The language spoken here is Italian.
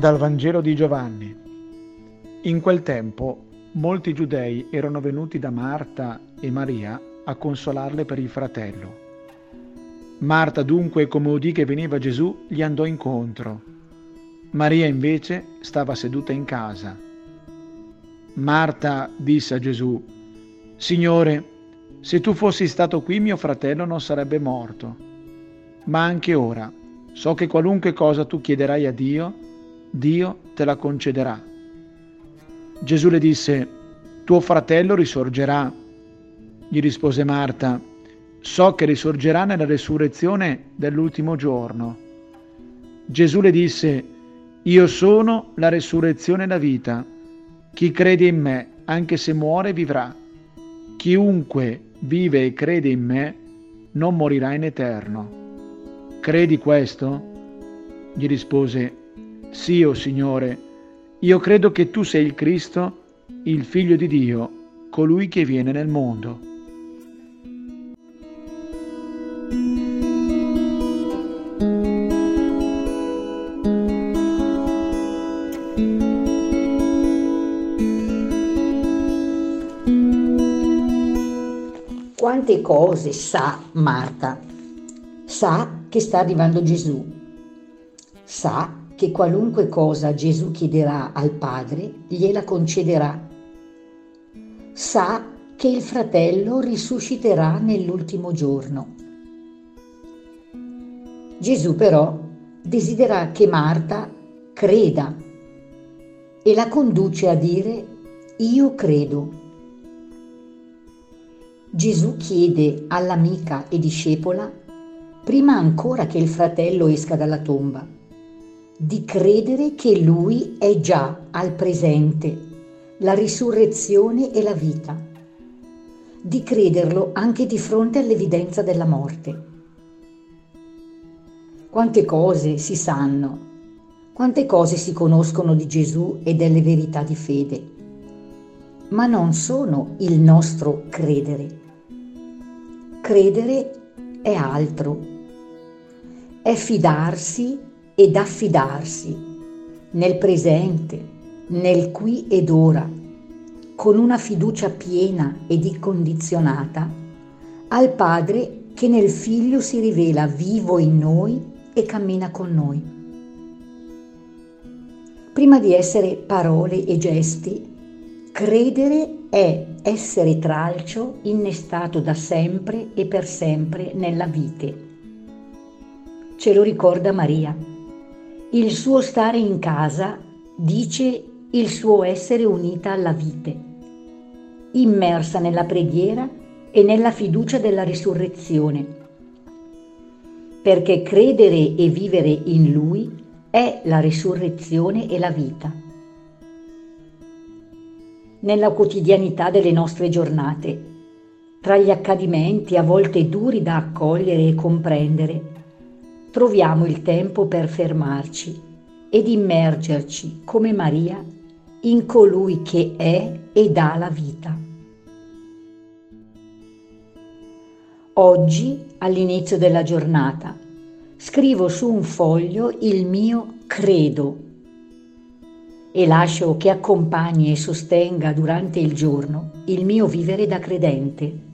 Dal Vangelo di Giovanni. In quel tempo molti giudei erano venuti da Marta e Maria a consolarle per il fratello. Marta dunque, come udì che veniva Gesù, gli andò incontro. Maria invece stava seduta in casa. Marta disse a Gesù, Signore, se tu fossi stato qui mio fratello non sarebbe morto. Ma anche ora so che qualunque cosa tu chiederai a Dio, Dio te la concederà. Gesù le disse, tuo fratello risorgerà. Gli rispose Marta, so che risorgerà nella resurrezione dell'ultimo giorno. Gesù le disse, io sono la resurrezione e la vita. Chi crede in me, anche se muore, vivrà. Chiunque vive e crede in me, non morirà in eterno. Credi questo? Gli rispose, sì, o oh Signore, io credo che tu sei il Cristo, il Figlio di Dio, colui che viene nel mondo. Quante cose sa Marta? Sa che sta arrivando Gesù. Sa che qualunque cosa Gesù chiederà al Padre, gliela concederà. Sa che il fratello risusciterà nell'ultimo giorno. Gesù però desidera che Marta creda e la conduce a dire io credo. Gesù chiede all'amica e discepola, prima ancora che il fratello esca dalla tomba, di credere che lui è già al presente, la risurrezione e la vita, di crederlo anche di fronte all'evidenza della morte. Quante cose si sanno, quante cose si conoscono di Gesù e delle verità di fede ma non sono il nostro credere. Credere è altro, è fidarsi ed affidarsi nel presente, nel qui ed ora, con una fiducia piena ed incondizionata al Padre che nel Figlio si rivela vivo in noi e cammina con noi. Prima di essere parole e gesti, Credere è essere tralcio innestato da sempre e per sempre nella vite. Ce lo ricorda Maria. Il suo stare in casa dice il suo essere unita alla vite, immersa nella preghiera e nella fiducia della risurrezione. Perché credere e vivere in Lui è la risurrezione e la vita nella quotidianità delle nostre giornate, tra gli accadimenti a volte duri da accogliere e comprendere, troviamo il tempo per fermarci ed immergerci come Maria in colui che è e dà la vita. Oggi, all'inizio della giornata, scrivo su un foglio il mio credo e lascio che accompagni e sostenga durante il giorno il mio vivere da credente.